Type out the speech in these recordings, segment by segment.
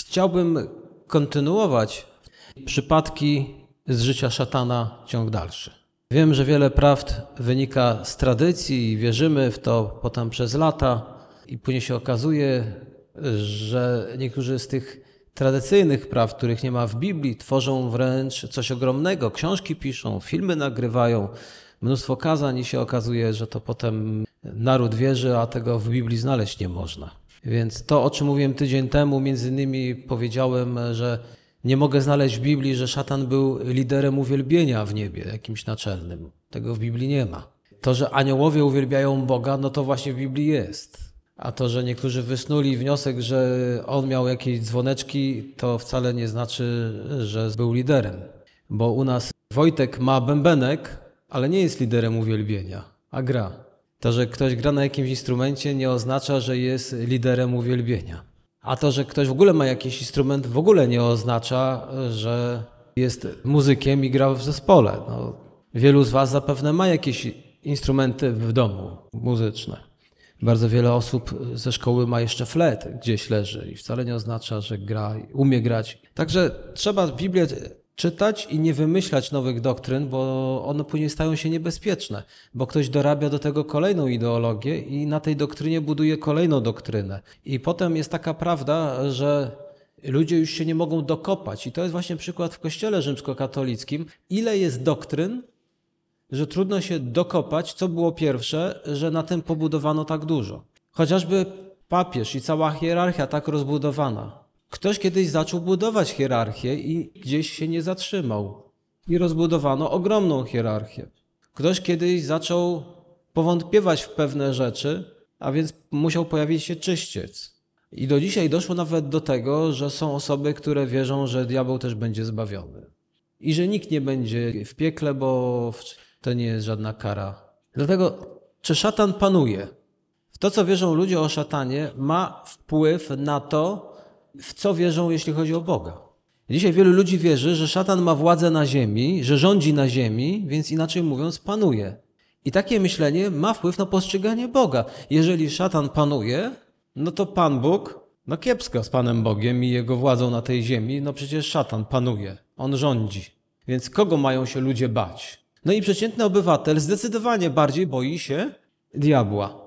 Chciałbym kontynuować przypadki z życia szatana ciąg dalszy. Wiem, że wiele prawd wynika z tradycji i wierzymy w to potem przez lata, i później się okazuje, że niektórzy z tych tradycyjnych praw, których nie ma w Biblii, tworzą wręcz coś ogromnego. Książki piszą, filmy nagrywają, mnóstwo kazań i się okazuje, że to potem naród wierzy, a tego w Biblii znaleźć nie można. Więc to, o czym mówiłem tydzień temu, między innymi powiedziałem, że nie mogę znaleźć w Biblii, że szatan był liderem uwielbienia w niebie, jakimś naczelnym. Tego w Biblii nie ma. To, że aniołowie uwielbiają Boga, no to właśnie w Biblii jest. A to, że niektórzy wysnuli wniosek, że on miał jakieś dzwoneczki, to wcale nie znaczy, że był liderem. Bo u nas Wojtek ma bębenek, ale nie jest liderem uwielbienia, a gra. To, że ktoś gra na jakimś instrumencie, nie oznacza, że jest liderem uwielbienia. A to, że ktoś w ogóle ma jakiś instrument, w ogóle nie oznacza, że jest muzykiem i gra w zespole. No, wielu z Was zapewne ma jakieś instrumenty w domu muzyczne. Bardzo wiele osób ze szkoły ma jeszcze flet, gdzieś leży i wcale nie oznacza, że gra, umie grać. Także trzeba Biblię czytać i nie wymyślać nowych doktryn, bo one później stają się niebezpieczne, bo ktoś dorabia do tego kolejną ideologię i na tej doktrynie buduje kolejną doktrynę. I potem jest taka prawda, że ludzie już się nie mogą dokopać. I to jest właśnie przykład w Kościele rzymskokatolickim. Ile jest doktryn, że trudno się dokopać, co było pierwsze, że na tym pobudowano tak dużo. Chociażby papież i cała hierarchia tak rozbudowana. Ktoś kiedyś zaczął budować hierarchię i gdzieś się nie zatrzymał. I rozbudowano ogromną hierarchię. Ktoś kiedyś zaczął powątpiewać w pewne rzeczy, a więc musiał pojawić się czyściec. I do dzisiaj doszło nawet do tego, że są osoby, które wierzą, że diabeł też będzie zbawiony. I że nikt nie będzie w piekle, bo to nie jest żadna kara. Dlatego, czy szatan panuje? To, co wierzą ludzie o szatanie, ma wpływ na to, w co wierzą, jeśli chodzi o Boga. Dzisiaj wielu ludzi wierzy, że szatan ma władzę na ziemi, że rządzi na ziemi, więc inaczej mówiąc, panuje. I takie myślenie ma wpływ na postrzeganie Boga. Jeżeli szatan panuje, no to Pan Bóg, no kiepsko z Panem Bogiem i jego władzą na tej ziemi, no przecież szatan panuje, on rządzi. Więc kogo mają się ludzie bać? No i przeciętny obywatel zdecydowanie bardziej boi się diabła.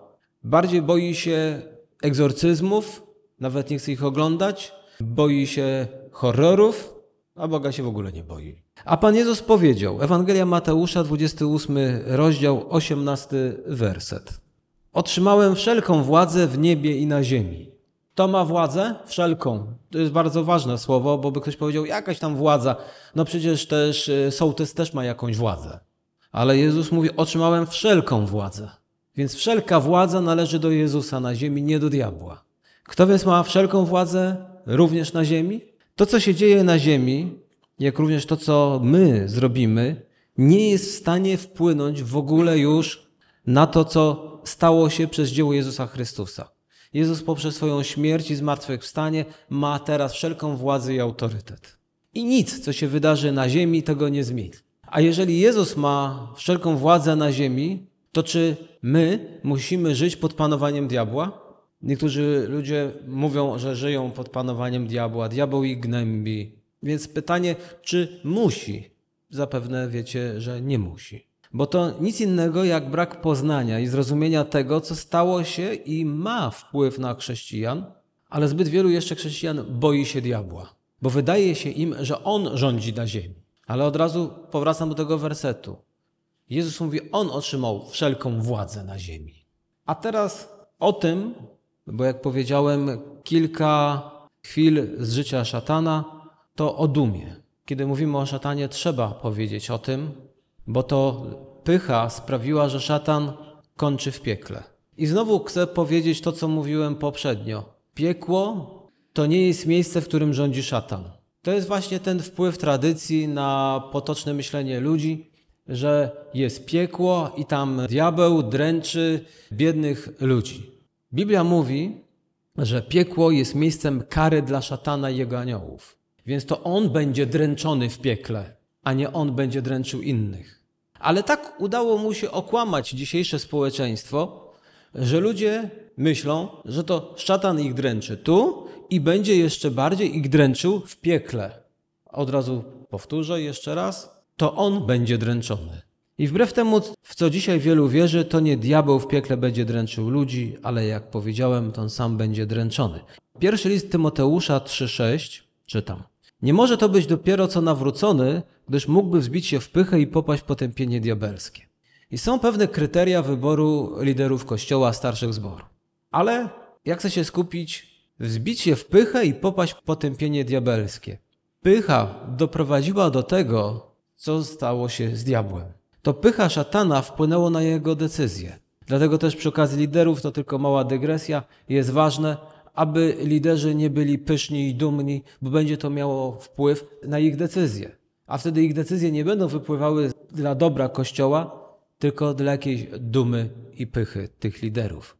Bardziej boi się egzorcyzmów, nawet nie chce ich oglądać, boi się horrorów, a Boga się w ogóle nie boi. A Pan Jezus powiedział, Ewangelia Mateusza, 28 rozdział, 18 werset. Otrzymałem wszelką władzę w niebie i na ziemi. To ma władzę? Wszelką. To jest bardzo ważne słowo, bo by ktoś powiedział, jakaś tam władza. No przecież też y, sołtys też ma jakąś władzę. Ale Jezus mówi, otrzymałem wszelką władzę. Więc wszelka władza należy do Jezusa na ziemi, nie do diabła. Kto więc ma wszelką władzę również na ziemi? To, co się dzieje na ziemi, jak również to, co my zrobimy, nie jest w stanie wpłynąć w ogóle już na to, co stało się przez dzieło Jezusa Chrystusa. Jezus poprzez swoją śmierć i zmartwychwstanie ma teraz wszelką władzę i autorytet. I nic, co się wydarzy na ziemi, tego nie zmieni. A jeżeli Jezus ma wszelką władzę na ziemi, to czy my musimy żyć pod panowaniem diabła? Niektórzy ludzie mówią, że żyją pod panowaniem diabła, diabeł ich gnębi. Więc pytanie, czy musi? Zapewne wiecie, że nie musi. Bo to nic innego jak brak poznania i zrozumienia tego, co stało się i ma wpływ na chrześcijan, ale zbyt wielu jeszcze chrześcijan boi się diabła, bo wydaje się im, że on rządzi na ziemi. Ale od razu powracam do tego wersetu. Jezus mówi, on otrzymał wszelką władzę na ziemi. A teraz o tym, bo jak powiedziałem, kilka chwil z życia szatana, to o dumie. Kiedy mówimy o szatanie, trzeba powiedzieć o tym, bo to pycha sprawiła, że szatan kończy w piekle. I znowu chcę powiedzieć to, co mówiłem poprzednio. Piekło to nie jest miejsce, w którym rządzi szatan. To jest właśnie ten wpływ tradycji na potoczne myślenie ludzi, że jest piekło i tam diabeł dręczy biednych ludzi. Biblia mówi, że piekło jest miejscem kary dla szatana i jego aniołów. Więc to on będzie dręczony w piekle, a nie on będzie dręczył innych. Ale tak udało mu się okłamać dzisiejsze społeczeństwo, że ludzie myślą, że to szatan ich dręczy tu i będzie jeszcze bardziej ich dręczył w piekle. Od razu powtórzę jeszcze raz, to on będzie dręczony. I wbrew temu, w co dzisiaj wielu wierzy, to nie diabeł w piekle będzie dręczył ludzi, ale jak powiedziałem, to on sam będzie dręczony. Pierwszy list Tymoteusza 3,6 czytam. Nie może to być dopiero co nawrócony, gdyż mógłby wzbić się w pychę i popaść w potępienie diabelskie. I są pewne kryteria wyboru liderów kościoła, starszych zborów. Ale jak chcę się skupić, wzbić się w pychę i popaść w potępienie diabelskie. Pycha doprowadziła do tego, co stało się z diabłem. To pycha szatana wpłynęło na jego decyzje. Dlatego też przy okazji liderów, to tylko mała dygresja, jest ważne, aby liderzy nie byli pyszni i dumni, bo będzie to miało wpływ na ich decyzje. A wtedy ich decyzje nie będą wypływały dla dobra Kościoła, tylko dla jakiejś dumy i pychy tych liderów.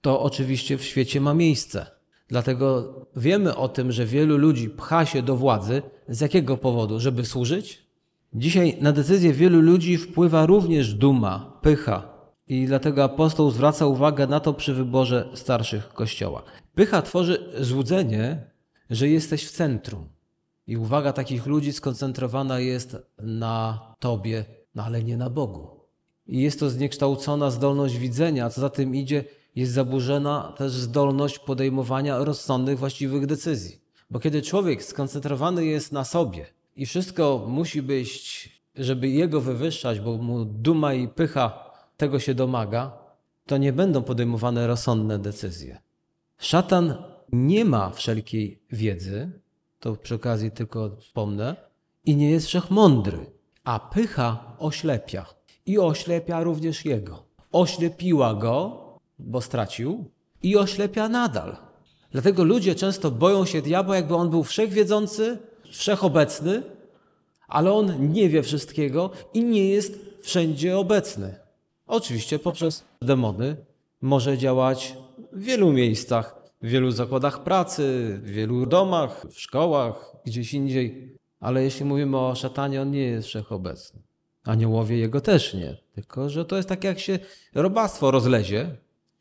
To oczywiście w świecie ma miejsce. Dlatego wiemy o tym, że wielu ludzi pcha się do władzy. Z jakiego powodu? Żeby służyć? Dzisiaj na decyzję wielu ludzi wpływa również duma, pycha. I dlatego apostoł zwraca uwagę na to przy wyborze starszych kościoła. Pycha tworzy złudzenie, że jesteś w centrum. I uwaga takich ludzi skoncentrowana jest na Tobie, no ale nie na Bogu. I jest to zniekształcona zdolność widzenia, co za tym idzie, jest zaburzona też zdolność podejmowania rozsądnych, właściwych decyzji. Bo kiedy człowiek skoncentrowany jest na sobie i wszystko musi być, żeby jego wywyższać, bo mu duma i pycha tego się domaga, to nie będą podejmowane rozsądne decyzje. Szatan nie ma wszelkiej wiedzy, to przy okazji tylko wspomnę, i nie jest wszechmądry, a pycha oślepia. I oślepia również jego. Oślepiła go, bo stracił, i oślepia nadal. Dlatego ludzie często boją się diabła, jakby on był wszechwiedzący, wszechobecny, ale on nie wie wszystkiego i nie jest wszędzie obecny. Oczywiście poprzez demony może działać w wielu miejscach, w wielu zakładach pracy, w wielu domach, w szkołach, gdzieś indziej. Ale jeśli mówimy o szatanie, on nie jest wszechobecny. Aniołowie jego też nie. Tylko, że to jest tak, jak się robactwo rozlezie,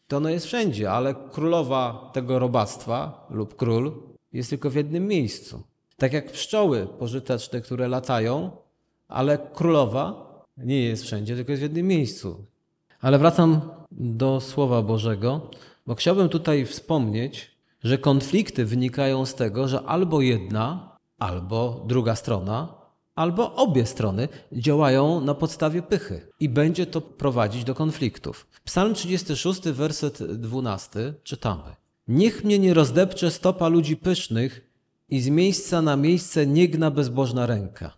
to ono jest wszędzie, ale królowa tego robactwa lub król jest tylko w jednym miejscu. Tak jak pszczoły pożyteczne, które latają, ale królowa nie jest wszędzie, tylko jest w jednym miejscu. Ale wracam do Słowa Bożego, bo chciałbym tutaj wspomnieć, że konflikty wynikają z tego, że albo jedna, albo druga strona, albo obie strony działają na podstawie pychy i będzie to prowadzić do konfliktów. Psalm 36, werset 12 czytamy: Niech mnie nie rozdepcze stopa ludzi pysznych i z miejsca na miejsce nie gna bezbożna ręka.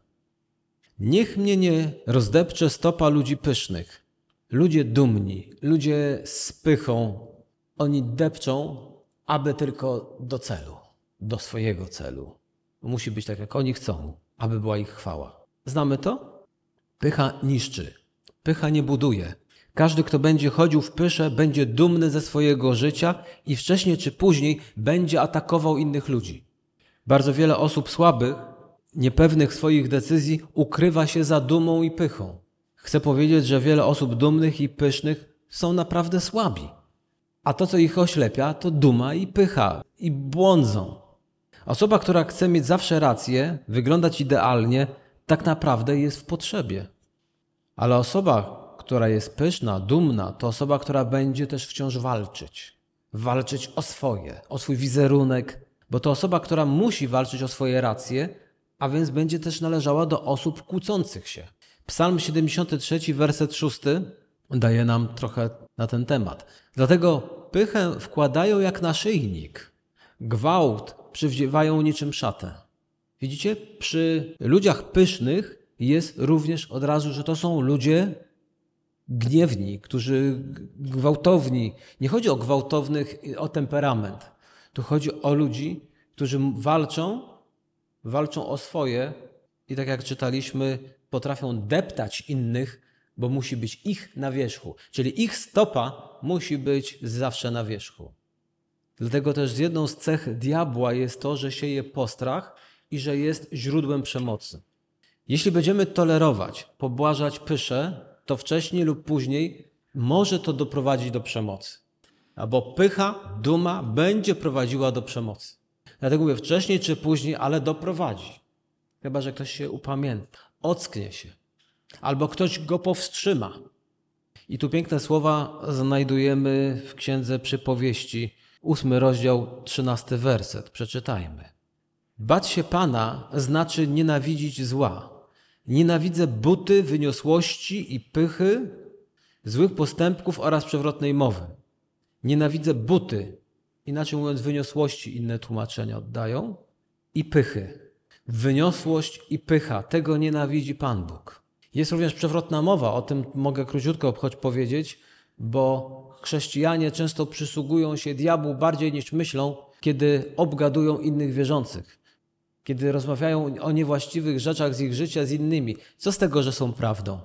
Niech mnie nie rozdepcze stopa ludzi pysznych. Ludzie dumni, ludzie z pychą, oni depczą, aby tylko do celu, do swojego celu. Musi być tak, jak oni chcą, aby była ich chwała. Znamy to? Pycha niszczy, pycha nie buduje. Każdy, kto będzie chodził w pysze, będzie dumny ze swojego życia i wcześniej czy później będzie atakował innych ludzi. Bardzo wiele osób słabych, niepewnych swoich decyzji, ukrywa się za dumą i pychą. Chcę powiedzieć, że wiele osób dumnych i pysznych są naprawdę słabi. A to, co ich oślepia, to duma i pycha, i błądzą. Osoba, która chce mieć zawsze rację, wyglądać idealnie, tak naprawdę jest w potrzebie. Ale osoba, która jest pyszna, dumna, to osoba, która będzie też wciąż walczyć. Walczyć o swoje, o swój wizerunek, bo to osoba, która musi walczyć o swoje racje, a więc będzie też należała do osób kłócących się. Psalm 73, werset 6 daje nam trochę na ten temat. Dlatego pychę wkładają jak naszyjnik, gwałt przywdziewają niczym szatę. Widzicie, przy ludziach pysznych jest również od razu, że to są ludzie gniewni, którzy gwałtowni. Nie chodzi o gwałtownych, o temperament. Tu chodzi o ludzi, którzy walczą, walczą o swoje i tak jak czytaliśmy, potrafią deptać innych, bo musi być ich na wierzchu. Czyli ich stopa musi być zawsze na wierzchu. Dlatego też z jedną z cech diabła jest to, że sieje postrach i że jest źródłem przemocy. Jeśli będziemy tolerować, pobłażać pysze, to wcześniej lub później może to doprowadzić do przemocy. Albo pycha, duma będzie prowadziła do przemocy. Dlatego mówię wcześniej czy później, ale doprowadzi. Chyba, że ktoś się upamięta, ocknie się, albo ktoś go powstrzyma. I tu piękne słowa znajdujemy w Księdze Przypowieści, ósmy rozdział, trzynasty werset. Przeczytajmy. Bać się Pana znaczy nienawidzić zła. Nienawidzę buty, wyniosłości i pychy, złych postępków oraz przewrotnej mowy. Nienawidzę buty, inaczej mówiąc wyniosłości, inne tłumaczenia oddają, i pychy. Wyniosłość i pycha, tego nienawidzi Pan Bóg. Jest również przewrotna mowa, o tym mogę króciutko choć powiedzieć, bo chrześcijanie często przysługują się diabłu bardziej niż myślą, kiedy obgadują innych wierzących, kiedy rozmawiają o niewłaściwych rzeczach z ich życia z innymi. Co z tego, że są prawdą?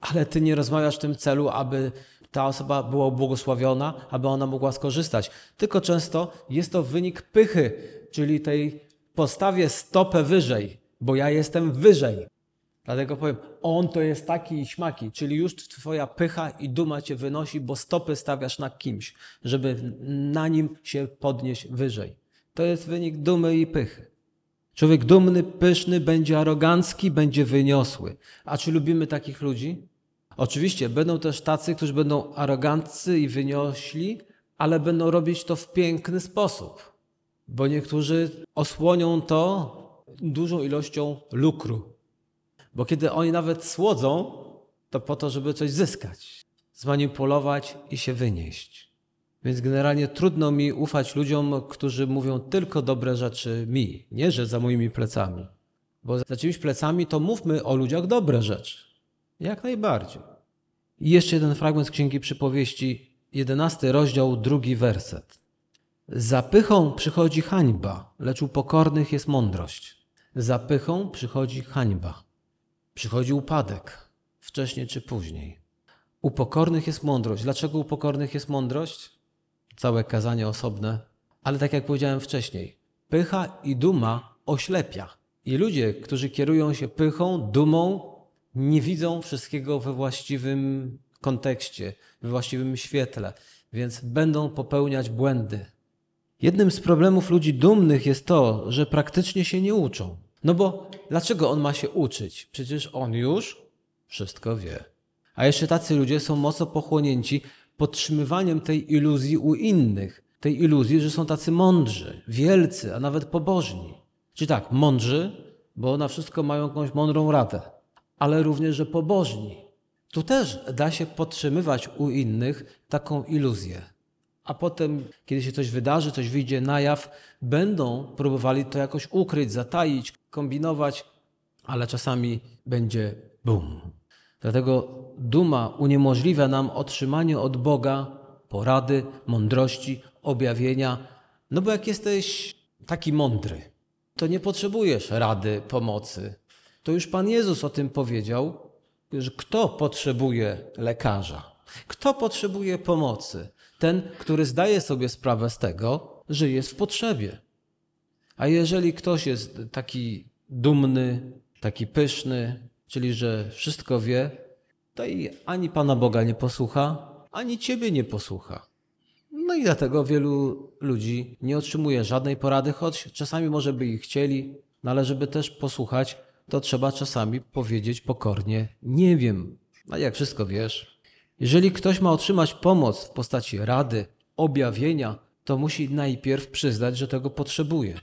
Ale ty nie rozmawiasz w tym celu, aby ta osoba była błogosławiona, aby ona mogła skorzystać. Tylko często jest to wynik pychy, czyli tej postawie stopę wyżej, bo ja jestem wyżej. Dlatego powiem, on to jest taki śmaki, czyli już twoja pycha i duma cię wynosi, bo stopy stawiasz na kimś, żeby na nim się podnieść wyżej. To jest wynik dumy i pychy. Człowiek dumny, pyszny, będzie arogancki, będzie wyniosły. A czy lubimy takich ludzi? Oczywiście będą też tacy, którzy będą aroganccy i wyniośli, ale będą robić to w piękny sposób, bo niektórzy osłonią to dużą ilością lukru. Bo kiedy oni nawet słodzą, to po to, żeby coś zyskać, zmanipulować i się wynieść. Więc generalnie trudno mi ufać ludziom, którzy mówią tylko dobre rzeczy mi, nie że za moimi plecami. Bo za czyimiś plecami to mówmy o ludziach dobre rzeczy. Jak najbardziej. I jeszcze jeden fragment z Księgi Przypowieści, jedenasty rozdział, drugi werset. Zapychą przychodzi hańba, lecz u pokornych jest mądrość. Zapychą przychodzi hańba. Przychodzi upadek, wcześniej czy później. U pokornych jest mądrość. Dlaczego u pokornych jest mądrość? Całe kazanie osobne. Ale tak jak powiedziałem wcześniej, pycha i duma oślepia. I ludzie, którzy kierują się pychą, dumą, nie widzą wszystkiego we właściwym kontekście, we właściwym świetle, więc będą popełniać błędy. Jednym z problemów ludzi dumnych jest to, że praktycznie się nie uczą. No bo dlaczego on ma się uczyć? Przecież on już wszystko wie. A jeszcze tacy ludzie są mocno pochłonięci podtrzymywaniem tej iluzji u innych. Tej iluzji, że są tacy mądrzy, wielcy, a nawet pobożni. Czyli tak, mądrzy, bo na wszystko mają jakąś mądrą radę, ale również, że pobożni. Tu też da się podtrzymywać u innych taką iluzję a potem, kiedy się coś wydarzy, coś wyjdzie na jaw, będą próbowali to jakoś ukryć, zataić, kombinować, ale czasami będzie bum. Dlatego duma uniemożliwia nam otrzymanie od Boga porady, mądrości, objawienia. No bo jak jesteś taki mądry, to nie potrzebujesz rady, pomocy. To już Pan Jezus o tym powiedział, że kto potrzebuje lekarza? Kto potrzebuje pomocy? ten, który zdaje sobie sprawę z tego, że jest w potrzebie. A jeżeli ktoś jest taki dumny, taki pyszny, czyli że wszystko wie, to i ani Pana Boga nie posłucha, ani Ciebie nie posłucha. No i dlatego wielu ludzi nie otrzymuje żadnej porady, choć czasami może by ich chcieli, no ale żeby też posłuchać, to trzeba czasami powiedzieć pokornie: Nie wiem. A jak wszystko wiesz, jeżeli ktoś ma otrzymać pomoc w postaci rady, objawienia, to musi najpierw przyznać, że tego potrzebuje.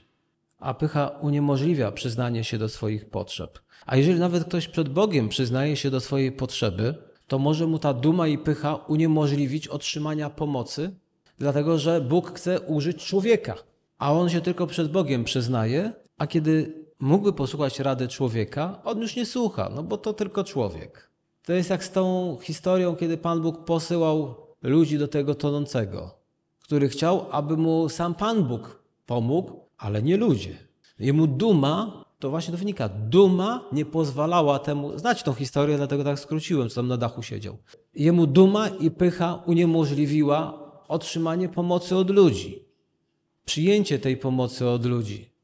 A pycha uniemożliwia przyznanie się do swoich potrzeb. A jeżeli nawet ktoś przed Bogiem przyznaje się do swojej potrzeby, to może mu ta duma i pycha uniemożliwić otrzymania pomocy, dlatego że Bóg chce użyć człowieka. A on się tylko przed Bogiem przyznaje, a kiedy mógłby posłuchać rady człowieka, on już nie słucha, no bo to tylko człowiek. To jest jak z tą historią, kiedy Pan Bóg posyłał ludzi do tego tonącego, który chciał, aby mu sam Pan Bóg pomógł, ale nie ludzie. Jemu duma, to właśnie to wynika, duma nie pozwalała temu, znać tą historię, dlatego tak skróciłem, co tam na dachu siedział. Jemu duma i pycha uniemożliwiła otrzymanie pomocy od ludzi, przyjęcie tej pomocy od ludzi.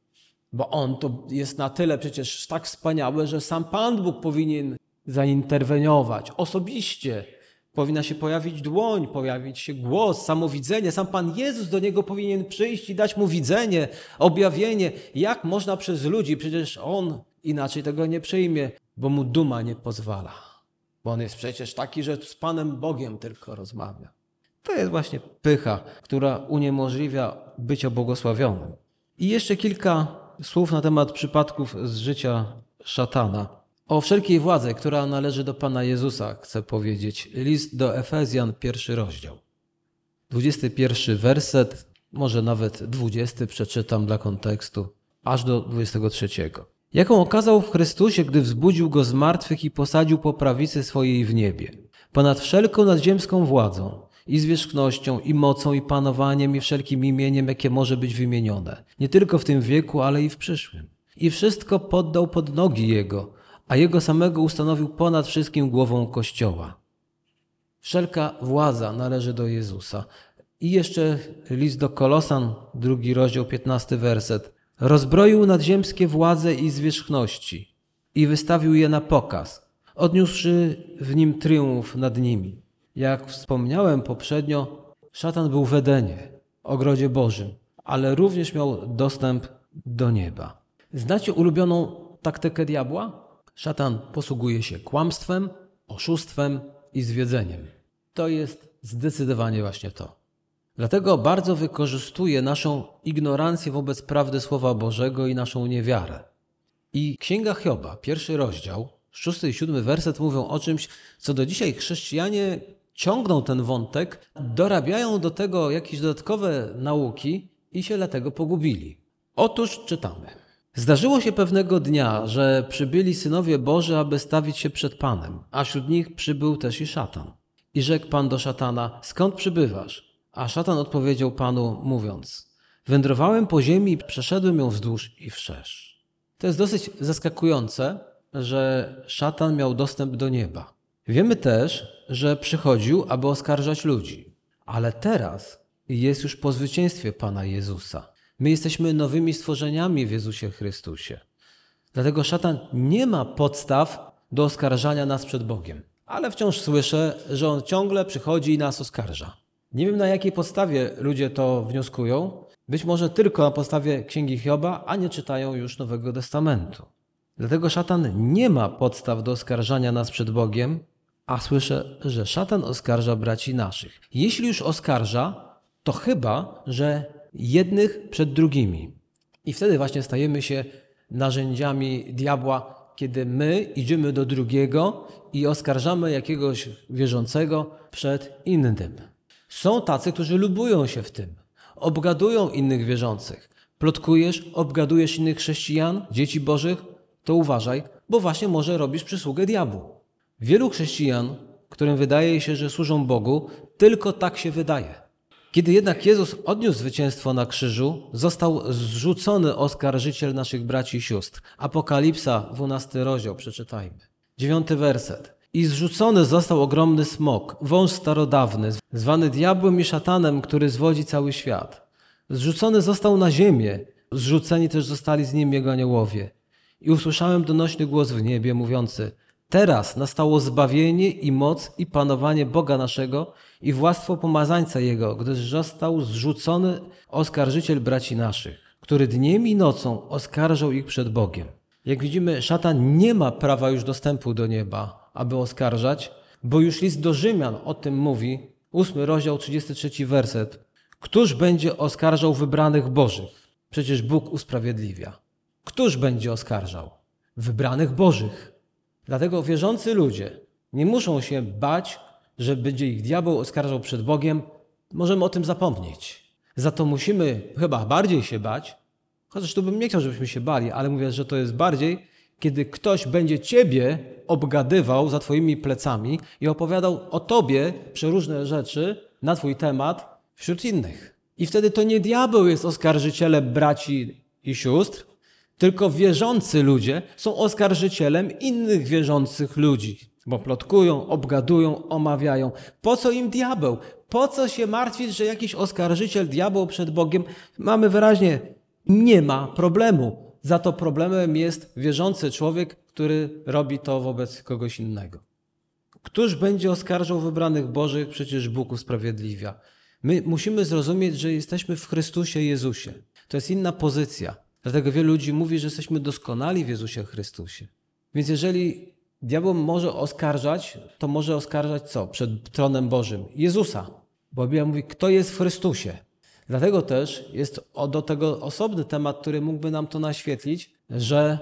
Bo on to jest na tyle przecież tak wspaniały, że sam Pan Bóg powinien zainterweniować osobiście, Powinna się pojawić dłoń, pojawić się głos, samowidzenie. Sam Pan Jezus do niego powinien przyjść i dać mu widzenie, objawienie. Jak można przez ludzi? Przecież on inaczej tego nie przyjmie, bo mu duma nie pozwala. Bo on jest przecież taki, że z Panem Bogiem tylko rozmawia. To jest właśnie pycha, która uniemożliwia bycie błogosławionym. I jeszcze kilka słów na temat przypadków z życia szatana. O wszelkiej władzy, która należy do Pana Jezusa, chcę powiedzieć. List do Efezjan, pierwszy rozdział. 21 werset, może nawet 20 przeczytam dla kontekstu, aż do 23. Jaką okazał w Chrystusie, gdy wzbudził go z martwych i posadził po prawicy swojej w niebie, ponad wszelką nadziemską władzą i zwierzchnością, i mocą, i panowaniem, i wszelkim imieniem, jakie może być wymienione, nie tylko w tym wieku, ale i w przyszłym. I wszystko poddał pod nogi Jego, a Jego samego ustanowił ponad wszystkim głową Kościoła. Wszelka władza należy do Jezusa. I jeszcze list do Kolosan, drugi rozdział, piętnasty werset. Rozbroił nadziemskie władze i zwierzchności i wystawił je na pokaz, odniósłszy w nim triumf nad nimi. Jak wspomniałem poprzednio, szatan był w Edenie, ogrodzie Bożym, ale również miał dostęp do nieba. Znacie ulubioną taktykę diabła? Szatan posługuje się kłamstwem, oszustwem i zwiedzeniem. To jest zdecydowanie właśnie to. Dlatego bardzo wykorzystuje naszą ignorancję wobec prawdy Słowa Bożego i naszą niewiarę. I Księga Hioba, pierwszy rozdział, szósty i siódmy werset mówią o czymś, co do dzisiaj chrześcijanie ciągną ten wątek, dorabiają do tego jakieś dodatkowe nauki i się dlatego pogubili. Otóż czytamy. Zdarzyło się pewnego dnia, że przybyli synowie Boży, aby stawić się przed Panem, a wśród nich przybył też i szatan. I rzekł Pan do szatana: Skąd przybywasz? A szatan odpowiedział Panu, mówiąc: Wędrowałem po ziemi i przeszedłem ją wzdłuż i wszerz. To jest dosyć zaskakujące, że szatan miał dostęp do nieba. Wiemy też, że przychodził, aby oskarżać ludzi, ale teraz jest już po zwycięstwie Pana Jezusa. My jesteśmy nowymi stworzeniami w Jezusie Chrystusie. Dlatego szatan nie ma podstaw do oskarżania nas przed Bogiem. Ale wciąż słyszę, że on ciągle przychodzi i nas oskarża. Nie wiem na jakiej podstawie ludzie to wnioskują. Być może tylko na podstawie Księgi Hioba, a nie czytają już Nowego Testamentu. Dlatego szatan nie ma podstaw do oskarżania nas przed Bogiem, a słyszę, że szatan oskarża braci naszych. Jeśli już oskarża, to chyba, że jednych przed drugimi. I wtedy właśnie stajemy się narzędziami diabła, kiedy my idziemy do drugiego i oskarżamy jakiegoś wierzącego przed innym. Są tacy, którzy lubują się w tym, obgadują innych wierzących. Plotkujesz, obgadujesz innych chrześcijan, dzieci bożych, to uważaj, bo właśnie może robisz przysługę diabłu. Wielu chrześcijan, którym wydaje się, że służą Bogu, tylko tak się wydaje. Kiedy jednak Jezus odniósł zwycięstwo na krzyżu, został zrzucony oskarżyciel naszych braci i sióstr. Apokalipsa, 12 rozdział, przeczytajmy. Dziewiąty werset. I zrzucony został ogromny smok, wąż starodawny, zwany diabłem i szatanem, który zwodzi cały świat. Zrzucony został na ziemię, zrzuceni też zostali z nim jego aniołowie. I usłyszałem donośny głos w niebie, mówiący – Teraz nastało zbawienie i moc i panowanie Boga naszego i władztwo pomazańca Jego, gdyż został zrzucony oskarżyciel braci naszych, który dniem i nocą oskarżał ich przed Bogiem. Jak widzimy, szatan nie ma prawa już dostępu do nieba, aby oskarżać, bo już list do Rzymian o tym mówi, ósmy rozdział, 33 werset. Któż będzie oskarżał wybranych Bożych? Przecież Bóg usprawiedliwia. Któż będzie oskarżał? Wybranych Bożych. Dlatego wierzący ludzie nie muszą się bać, że będzie ich diabeł oskarżał przed Bogiem. Możemy o tym zapomnieć. Za to musimy chyba bardziej się bać, chociaż tu bym nie chciał, żebyśmy się bali, ale mówię, że to jest bardziej, kiedy ktoś będzie ciebie obgadywał za twoimi plecami i opowiadał o tobie przeróżne rzeczy na twój temat wśród innych. I wtedy to nie diabeł jest oskarżycielem braci i sióstr, tylko wierzący ludzie są oskarżycielem innych wierzących ludzi, bo plotkują, obgadują, omawiają. Po co im diabeł? Po co się martwić, że jakiś oskarżyciel diabeł przed Bogiem? Mamy wyraźnie, nie ma problemu. Za to problemem jest wierzący człowiek, który robi to wobec kogoś innego. Któż będzie oskarżał wybranych Bożych? Przecież Bóg usprawiedliwia. My musimy zrozumieć, że jesteśmy w Chrystusie Jezusie. To jest inna pozycja. Dlatego wielu ludzi mówi, że jesteśmy doskonali w Jezusie Chrystusie. Więc jeżeli diabeł może oskarżać, to może oskarżać co? Przed tronem Bożym? Jezusa. Bo Biblia mówi, kto jest w Chrystusie. Dlatego też jest do tego osobny temat, który mógłby nam to naświetlić, że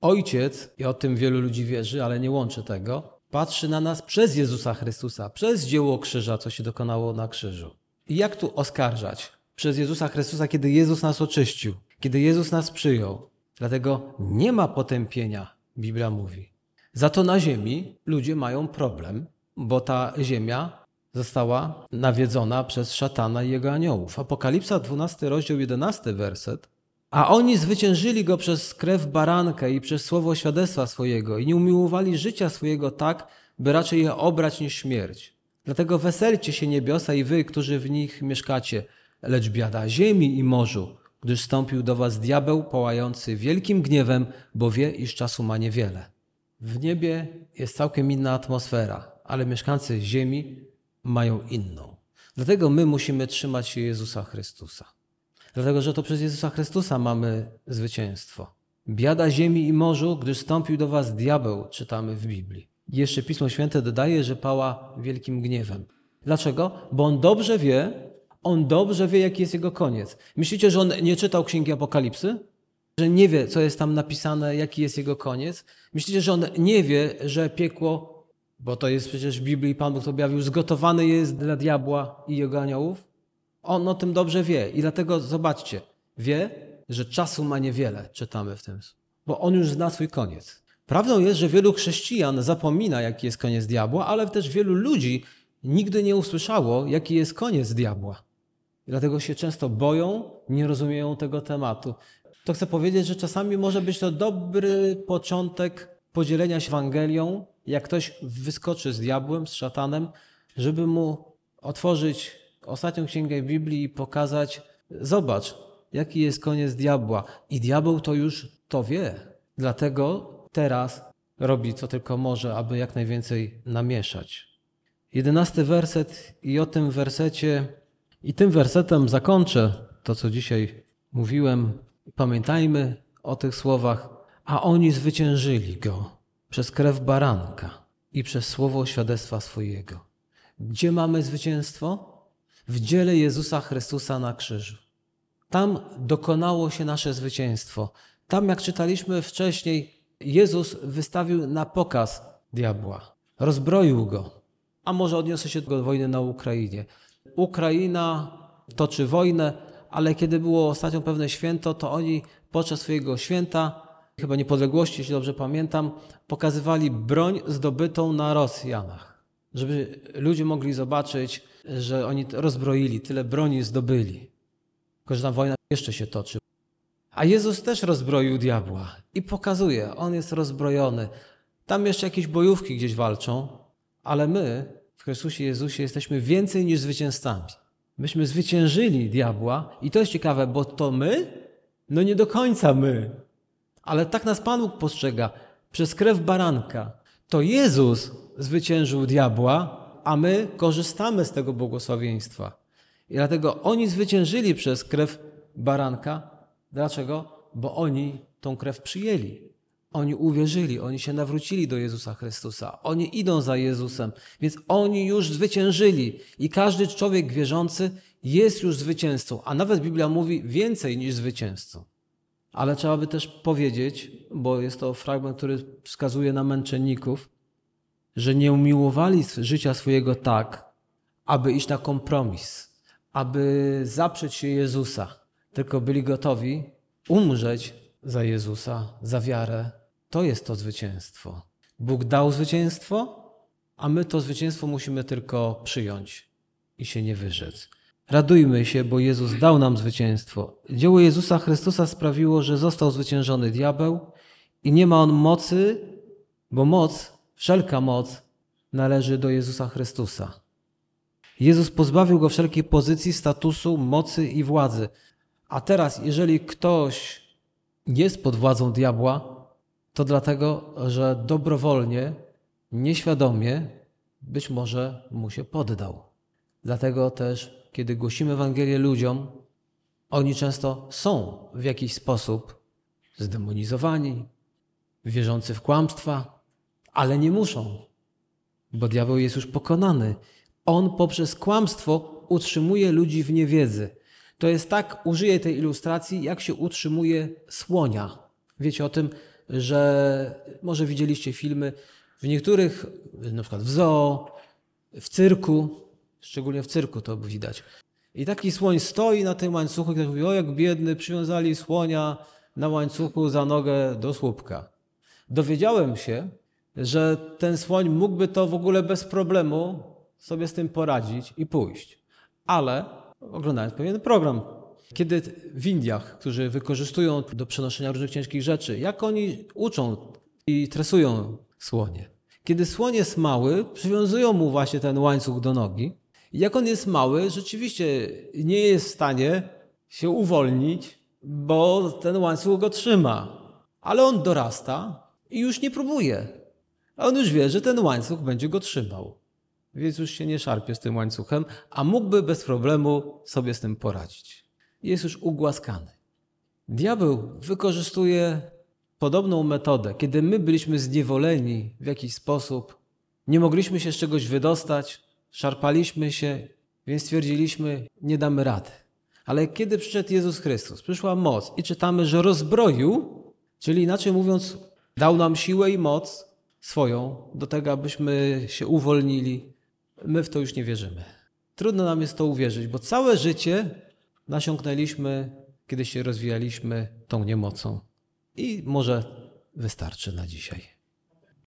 Ojciec, i o tym wielu ludzi wierzy, ale nie łączy tego, patrzy na nas przez Jezusa Chrystusa, przez dzieło krzyża, co się dokonało na krzyżu. I jak tu oskarżać? Przez Jezusa Chrystusa, kiedy Jezus nas oczyścił, kiedy Jezus nas przyjął. Dlatego nie ma potępienia, Biblia mówi. Za to na ziemi ludzie mają problem, bo ta ziemia została nawiedzona przez szatana i jego aniołów. Apokalipsa 12, rozdział 11, werset. A oni zwyciężyli go przez krew baranka i przez słowo świadectwa swojego i nie umiłowali życia swojego tak, by raczej je obrać niż śmierć. Dlatego weselcie się niebiosa i wy, którzy w nich mieszkacie, lecz biada ziemi i morzu, gdyż stąpił do was diabeł pałający wielkim gniewem, bo wie, iż czasu ma niewiele. W niebie jest całkiem inna atmosfera, ale mieszkańcy ziemi mają inną. Dlatego my musimy trzymać się Jezusa Chrystusa. Dlatego, że to przez Jezusa Chrystusa mamy zwycięstwo. Biada ziemi i morzu, gdyż stąpił do was diabeł, czytamy w Biblii. Jeszcze Pismo Święte dodaje, że pała wielkim gniewem. Dlaczego? Bo on dobrze wie, on dobrze wie, jaki jest jego koniec. Myślicie, że on nie czytał Księgi Apokalipsy? Że nie wie, co jest tam napisane, jaki jest jego koniec? Myślicie, że on nie wie, że piekło, bo to jest przecież w Biblii, Pan Bóg to objawił, zgotowane jest dla diabła i jego aniołów? On o tym dobrze wie i dlatego zobaczcie, wie, że czasu ma niewiele, czytamy w tym, bo on już zna swój koniec. Prawdą jest, że wielu chrześcijan zapomina, jaki jest koniec diabła, ale też wielu ludzi nigdy nie usłyszało, jaki jest koniec diabła. Dlatego się często boją, nie rozumieją tego tematu. To chcę powiedzieć, że czasami może być to dobry początek podzielenia się Ewangelią, jak ktoś wyskoczy z diabłem, z szatanem, żeby mu otworzyć ostatnią księgę Biblii i pokazać, zobacz, jaki jest koniec diabła. I diabeł to już to wie. Dlatego teraz robi co tylko może, aby jak najwięcej namieszać. Jedenasty werset i o tym wersecie, i tym wersetem zakończę to, co dzisiaj mówiłem. Pamiętajmy o tych słowach. A oni zwyciężyli go przez krew baranka i przez słowo świadectwa swojego. Gdzie mamy zwycięstwo? W dziele Jezusa Chrystusa na krzyżu. Tam dokonało się nasze zwycięstwo. Tam, jak czytaliśmy wcześniej, Jezus wystawił na pokaz diabła, rozbroił go. A może odniosę się do wojny na Ukrainie. Ukraina toczy wojnę, ale kiedy było ostatnio pewne święto, to oni podczas swojego święta, chyba niepodległości, jeśli dobrze pamiętam, pokazywali broń zdobytą na Rosjanach, żeby ludzie mogli zobaczyć, że oni rozbroili, tyle broni zdobyli. Tylko, że ta wojna jeszcze się toczy. A Jezus też rozbroił diabła i pokazuje, on jest rozbrojony. Tam jeszcze jakieś bojówki gdzieś walczą, ale my Chrystusie Jezusie jesteśmy więcej niż zwycięzcami. Myśmy zwyciężyli diabła i to jest ciekawe, bo to my? No nie do końca my. Ale tak nas Pan Bóg postrzega. Przez krew baranka. To Jezus zwyciężył diabła, a my korzystamy z tego błogosławieństwa. I dlatego oni zwyciężyli przez krew baranka, Dlaczego? Bo oni tą krew przyjęli. Oni uwierzyli, oni się nawrócili do Jezusa Chrystusa. Oni idą za Jezusem, więc oni już zwyciężyli. I każdy człowiek wierzący jest już zwycięzcą, a nawet Biblia mówi więcej niż zwycięzcą. Ale trzeba by też powiedzieć, bo jest to fragment, który wskazuje na męczenników, że nie umiłowali życia swojego tak, aby iść na kompromis, aby zaprzeć się Jezusa tylko byli gotowi umrzeć za Jezusa, za wiarę. To jest to zwycięstwo. Bóg dał zwycięstwo, a my to zwycięstwo musimy tylko przyjąć i się nie wyrzec. Radujmy się, bo Jezus dał nam zwycięstwo. Dzieło Jezusa Chrystusa sprawiło, że został zwyciężony diabeł i nie ma on mocy, bo moc, wszelka moc należy do Jezusa Chrystusa. Jezus pozbawił go wszelkiej pozycji, statusu, mocy i władzy. A teraz, jeżeli ktoś jest pod władzą diabła, to dlatego, że dobrowolnie, nieświadomie być może mu się poddał. Dlatego też, kiedy głosimy Ewangelię ludziom, oni często są w jakiś sposób zdemonizowani, wierzący w kłamstwa, ale nie muszą, bo diabeł jest już pokonany. On poprzez kłamstwo utrzymuje ludzi w niewiedzy. To jest tak, użyję tej ilustracji, jak się utrzymuje słonia. Wiecie o tym, że może widzieliście filmy w niektórych, na przykład w zoo, w cyrku, szczególnie w cyrku to widać. I taki słoń stoi na tym łańcuchu i ktoś mówi, o jak biedny, przywiązali słonia na łańcuchu za nogę do słupka. Dowiedziałem się, że ten słoń mógłby to w ogóle bez problemu sobie z tym poradzić i pójść. Ale oglądając pewien program, kiedy w Indiach, którzy wykorzystują do przenoszenia różnych ciężkich rzeczy, jak oni uczą i tresują słonie. Kiedy słoń jest mały, przywiązują mu właśnie ten łańcuch do nogi. Jak on jest mały, rzeczywiście nie jest w stanie się uwolnić, bo ten łańcuch go trzyma. Ale on dorasta i już nie próbuje. A on już wie, że ten łańcuch będzie go trzymał. Więc już się nie szarpie z tym łańcuchem, a mógłby bez problemu sobie z tym poradzić. Jest już ugłaskany. Diabeł wykorzystuje podobną metodę. Kiedy my byliśmy zniewoleni w jakiś sposób, nie mogliśmy się z czegoś wydostać, szarpaliśmy się, więc stwierdziliśmy, nie damy rady. Ale kiedy przyszedł Jezus Chrystus, przyszła moc i czytamy, że rozbroił, czyli inaczej mówiąc, dał nam siłę i moc swoją do tego, abyśmy się uwolnili, my w to już nie wierzymy. Trudno nam jest to uwierzyć, bo całe życie nasiąknęliśmy, kiedy się rozwijaliśmy tą niemocą. I może wystarczy na dzisiaj.